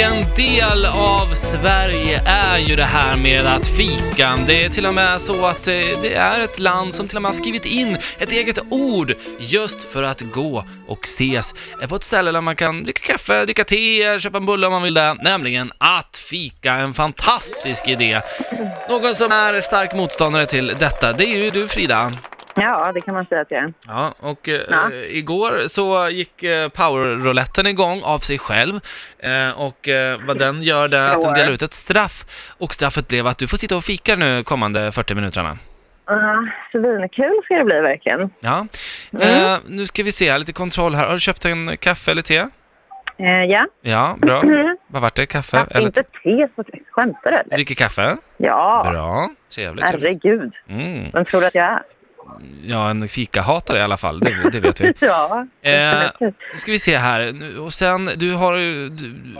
En del av Sverige är ju det här med att fika. Det är till och med så att eh, det är ett land som till och med har skrivit in ett eget ord just för att gå och ses på ett ställe där man kan dricka kaffe, dricka te, köpa en bulle om man vill det. Nämligen att fika, en fantastisk idé. Någon som är stark motståndare till detta, det är ju du Frida. Ja, det kan man säga att jag är. Ja, och eh, Ja. igår så gick eh, powerrouletten igång av sig själv eh, och eh, vad den gör det är att den delar ut ett straff och straffet blev att du får sitta och fika nu kommande 40 minuterna. Ja, svinkul ska det bli verkligen. Ja, Mm. eh, nu ska vi se, lite kontroll här. Har du köpt en kaffe eller te? Eh, ja. Ja, bra. Mm. Vad vart det? Kaffe? Ja, eller inte te, så skämtar du eller? dricker kaffe? Ja, Bra, trevligt. trevligt. herregud. Mm. Vem tror du att jag är? Ja, en fikahatare i alla fall, det, det vet vi. ja, Eh, ska vi se här, Nu- och sen du har ju,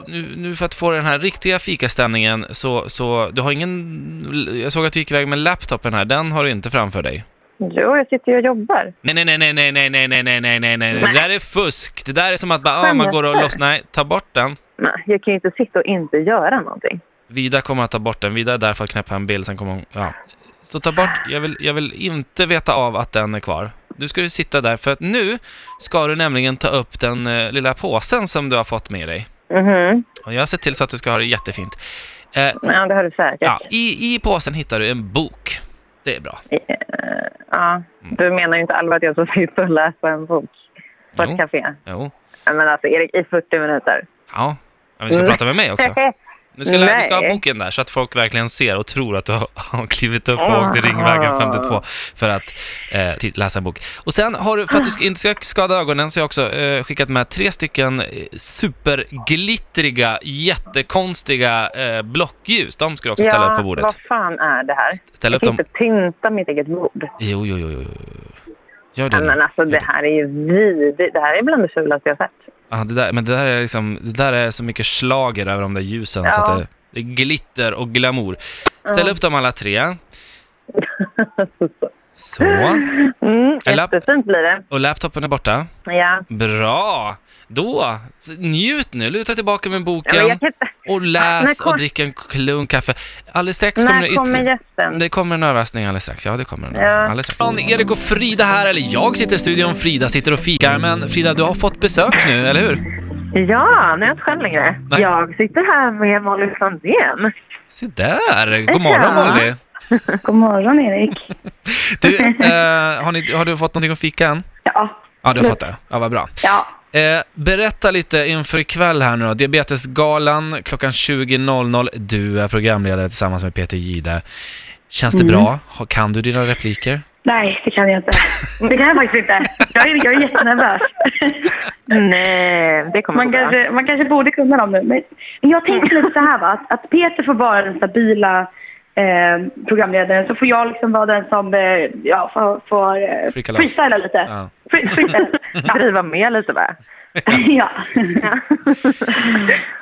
nu, nu för att få den här riktiga fikaställningen så, så du har ingen, jag såg att du gick iväg med laptopen här, den har du inte framför dig. Jo, jag sitter ju och jobbar. Nej, nej, nej, nej, nej, nej, nej, nej, nej, nej, nej, nej, det där är fusk. Det där är som att bara, ah, man går och Skämtar. loss, nej, ta bort den. Nej, jag kan ju inte sitta och inte göra någonting. Vida kommer att ta bort den, Vida är där för att knäppa en bild, sen kommer hon, ja. Så ta bort, jag vill, jag vill inte veta av att den är kvar. Du ska ju sitta där, för att nu ska du nämligen ta upp den eh, lilla påsen som du har fått med dig. Mhm. Och jag har sett till så att du ska ha det jättefint. Eh, Ja, det har du säkert. ja, i, I påsen hittar du en bok. Det är bra. Eh, ja. Du menar ju inte allvar att jag ska sitta och läsa en bok på Jo. ett café? Jo. Ja, Men alltså, Erik, i 40 minuter. Ja. ja vi ska Mm. prata med mig också. Du ska, lä- du ska ha boken där så att folk verkligen ser och tror att du har, har klivit upp och åkt till Ringvägen 52 för att eh, läsa en bok. Och sen har du, för att du ska, inte ska skada ögonen, så har jag också eh, skickat med tre stycken eh, superglittriga, jättekonstiga eh, blockljus. De ska du också ställa ja, upp på bordet. vad fan är det här? Ställ Jag upp kan dem. inte pynta mitt eget bord. Jo, jo, jo, jo. Gör det Ja, men alltså det här är ju vidrigt. Det här är bland det fulaste jag sett. Ja, det där, men det där är liksom, det där är så mycket slager över de där ljusen så Ja. att det, det är glitter och glamour. Ställ Ja. upp dem alla tre. Så. mm, jättefint blir det. Och laptopen är borta. Ja. Bra! Då, njut nu, luta tillbaka med ja boken jag kan och läs kom- och drick en klunk kaffe. Alldeles strax kommer det När kommer ytterligare... gästen? Det kommer en överraskning alldeles strax, ja det kommer en Ja. överraskning alldeles strax. Ja. Erik och Frida här, eller jag sitter i studion, Frida sitter och fikar, men Frida du har fått besök nu, eller hur? Ja, nu är jag inte själv längre. Nej. Jag sitter här med Molly Sandén. Se där! God morgon Ja. Molly! God morgon Erik. Du, eh, har, ni, har du fått någonting att fika än? Ja. Ja, du har fått det. Ja, vad bra. Ja. Eh, berätta lite inför ikväll här nu då. Diabetesgalan klockan 20.00. Du är programledare tillsammans med Peter Gide. Känns det Mm. bra? Kan du dina repliker? Nej, det kan jag inte. Det kan jag faktiskt inte. Jag är, jag är jättenervös. Nej, det kommer Man kanske, man kanske borde kunna dem nu. Men men jag tänker lite så här va, att, att Peter får vara den stabila eh, programledaren så får jag liksom vara den som eh, ja, får, får eh, freestyla lite. Ja. Free, freestyla. ja. Driva med lite va? ja.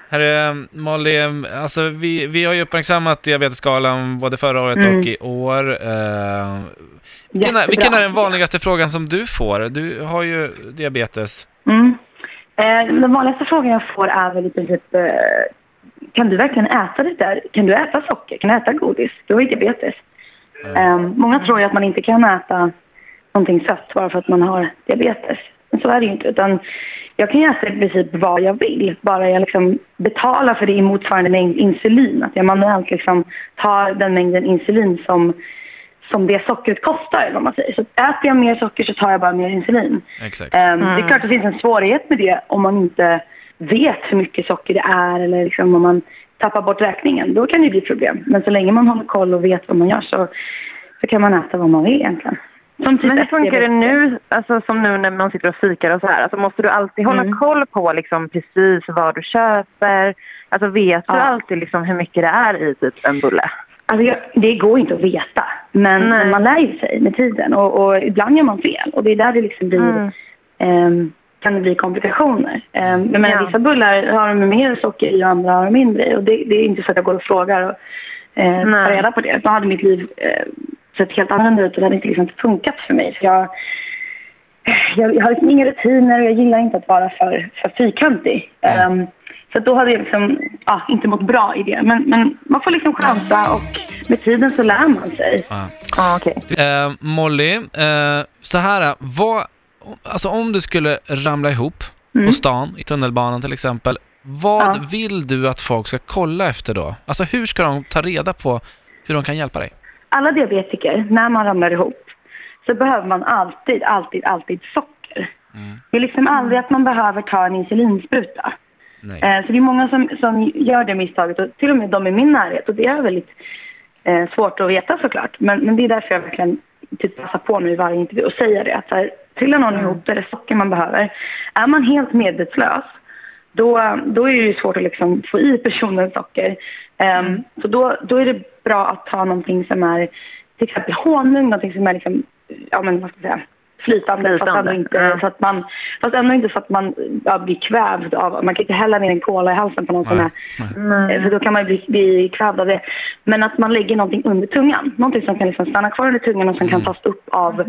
Herre, Molly, alltså vi, vi har ju uppmärksammat Diabetesgalan både förra året Mm. och i år. Eh, vilken, är, vilken är den vanligaste frågan som du får? Du har ju diabetes. Mm. Eh, den vanligaste frågan jag får är väl i princip eh, kan du verkligen äta det där? Kan du äta socker? Kan du äta godis? Du har ju diabetes. Eh, många tror ju att man inte kan äta någonting sött bara för att man har diabetes. Men så är det ju inte. Utan jag kan ju äta i princip vad jag vill. Bara jag liksom betalar för det i motsvarande mängd insulin. Att jag manuellt liksom tar den mängden insulin som, som det sockret kostar. eller Vad man säger. Så äter jag mer socker så tar jag bara mer insulin. Exakt. Det Mm. är klart att det finns en svårighet med det om man inte vet hur mycket socker det är eller liksom om man tappar bort räkningen. Då kan det bli problem. Men så länge man håller koll och vet vad man gör så, så kan man äta vad man vill egentligen. Typ Men hur funkar det nu, alltså som nu när man sitter och fikar och så här? Alltså måste du alltid hålla Mm. koll på liksom precis vad du köper? Alltså vet du Ja. alltid liksom hur mycket det är i typ en bulle? Alltså jag, det går inte att veta. Men, Nej. man lär ju sig med tiden och, och ibland gör man fel. Och det är där det liksom blir, Mm. ehm, kan det bli komplikationer. Um, jag menar, Ja. vissa bullar har de mer socker i och andra har de mindre i. Och det, det är inte så att jag går och frågar och eh, tar reda på det. Då hade mitt liv eh, sett helt annorlunda ut och det hade inte liksom funkat för mig. Så jag, jag, jag har liksom inga rutiner och jag gillar inte att vara för, för fyrkantig. Ehm, Så då hade jag liksom, ja, inte mått bra i det. Men, men man får liksom chansa och med tiden så lär man sig. Ja. Ja, okej. Eh, Molly, eh, så här, vad, alltså om du skulle ramla ihop Mm. på stan, i tunnelbanan till exempel, vad Ja. vill du att folk ska kolla efter då? Alltså hur ska de ta reda på hur de kan hjälpa dig? Alla diabetiker, när man ramlar ihop, så behöver man alltid, alltid, alltid socker. Mm. Det är liksom aldrig att man behöver ta en insulinspruta. Nej. Eh, Så det är många som, som gör det misstaget, och till och med de i min närhet. Och det är väldigt eh, svårt att veta såklart. Men, men det är därför jag verkligen typ passar på nu i varje intervju och säger det. Att så här, trillar någon ihop, då är det socker man behöver. Är man helt medvetslös, då, då är det svårt att liksom få i personen socker. Ehm, Så då, då är det bra att ta någonting som är till exempel honung, någonting som är liksom, ja men vad ska jag säga, flytande, Fast, Flytande, ändå inte, ja. så att man, fast ändå inte så att man ja, blir kvävd av, man kan inte hälla ner en cola i halsen på någon som är Eh, För då kan man bli, bli kvävd av det. Men att man lägger någonting under tungan. Någonting som kan liksom stanna kvar under tungan och som kan tas upp av,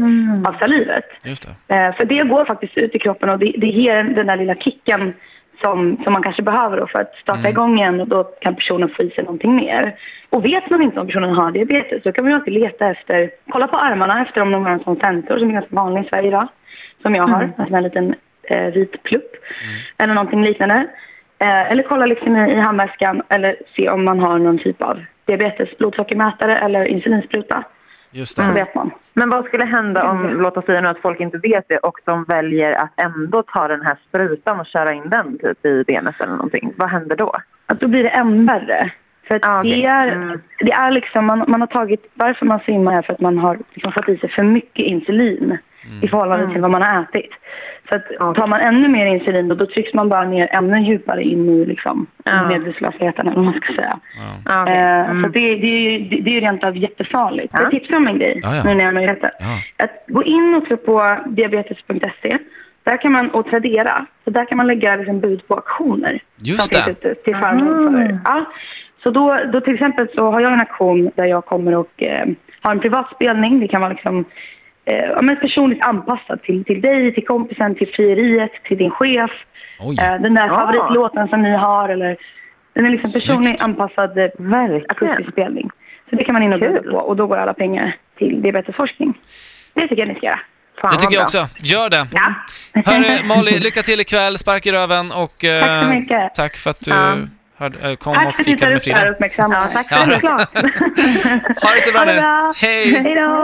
av salivet. Just det. Eh, för det går faktiskt ut i kroppen och det, det ger den där lilla kicken som, som man kanske behöver då för att starta Mm. igång igen och då kan personen få i sig någonting mer. Och vet man inte om personen har diabetes så kan man ju alltid leta efter, kolla på armarna efter om de har en sån sensor som är ganska vanlig i Sverige idag. Som jag har, en sån här liten eh, vit plupp. Eller någonting liknande. Eh, eller kolla liksom i, i handväskan eller se om man har någon typ av diabetes, blodsockermätare eller insulinspruta. Just Så det. vet man. Men vad skulle hända om, låt oss säga nu att folk inte vet det och de väljer att ändå ta den här sprutan och köra in den typ i benet eller någonting. Vad händer då? att då blir det än värre. För Ah, okej. det, är, Mm. det är liksom, man, man har tagit, varför man svimmar är för att man har liksom fått i sig för mycket insulin i förhållande Mm. till vad man har ätit. Så att Okej. tar man ännu mer insulin då, då trycks man bara ner ännu djupare in i liksom, Ja. medvetslösheten eller vad man ska säga. Okej. Eh, Mm. Så det, det, är ju- det, det är ju rent av jättefarligt. Ja. Jag tipsar om en grej Ja, ja. nu när jag har möjligheten. Ja. Att gå in också på diabetes.se. Där kan man, och Tradera, så där kan man lägga liksom bud på auktioner. Just det. ute till förmån Aha. för. Ja. Så då, då till exempel så har jag en auktion där jag kommer och eh, har en privat spelning. Det kan vara liksom eh, ja, men personligt anpassad till, till dig, till kompisen, till frieriet, till din chef. Oj. Eh, den där Ja. favoritlåten som ni har eller den är liksom personligt anpassad eh, akustisk spelning. Så det kan man in och buda på och då går alla pengar till diabetesforskning. Det tycker jag ni ska göra. Fan, Det tycker jag också. Gör det. Ja. Hörru, Molly, lycka till ikväll. Spark i röven och eh, Tack så mycket. tack för att du Ja. Hörde, eh, kom Tack och för att ni tar med upp det här och Frida. uppmärksammar. Ja, tack Ja. Ha det så bra nu. Hej! Hej då!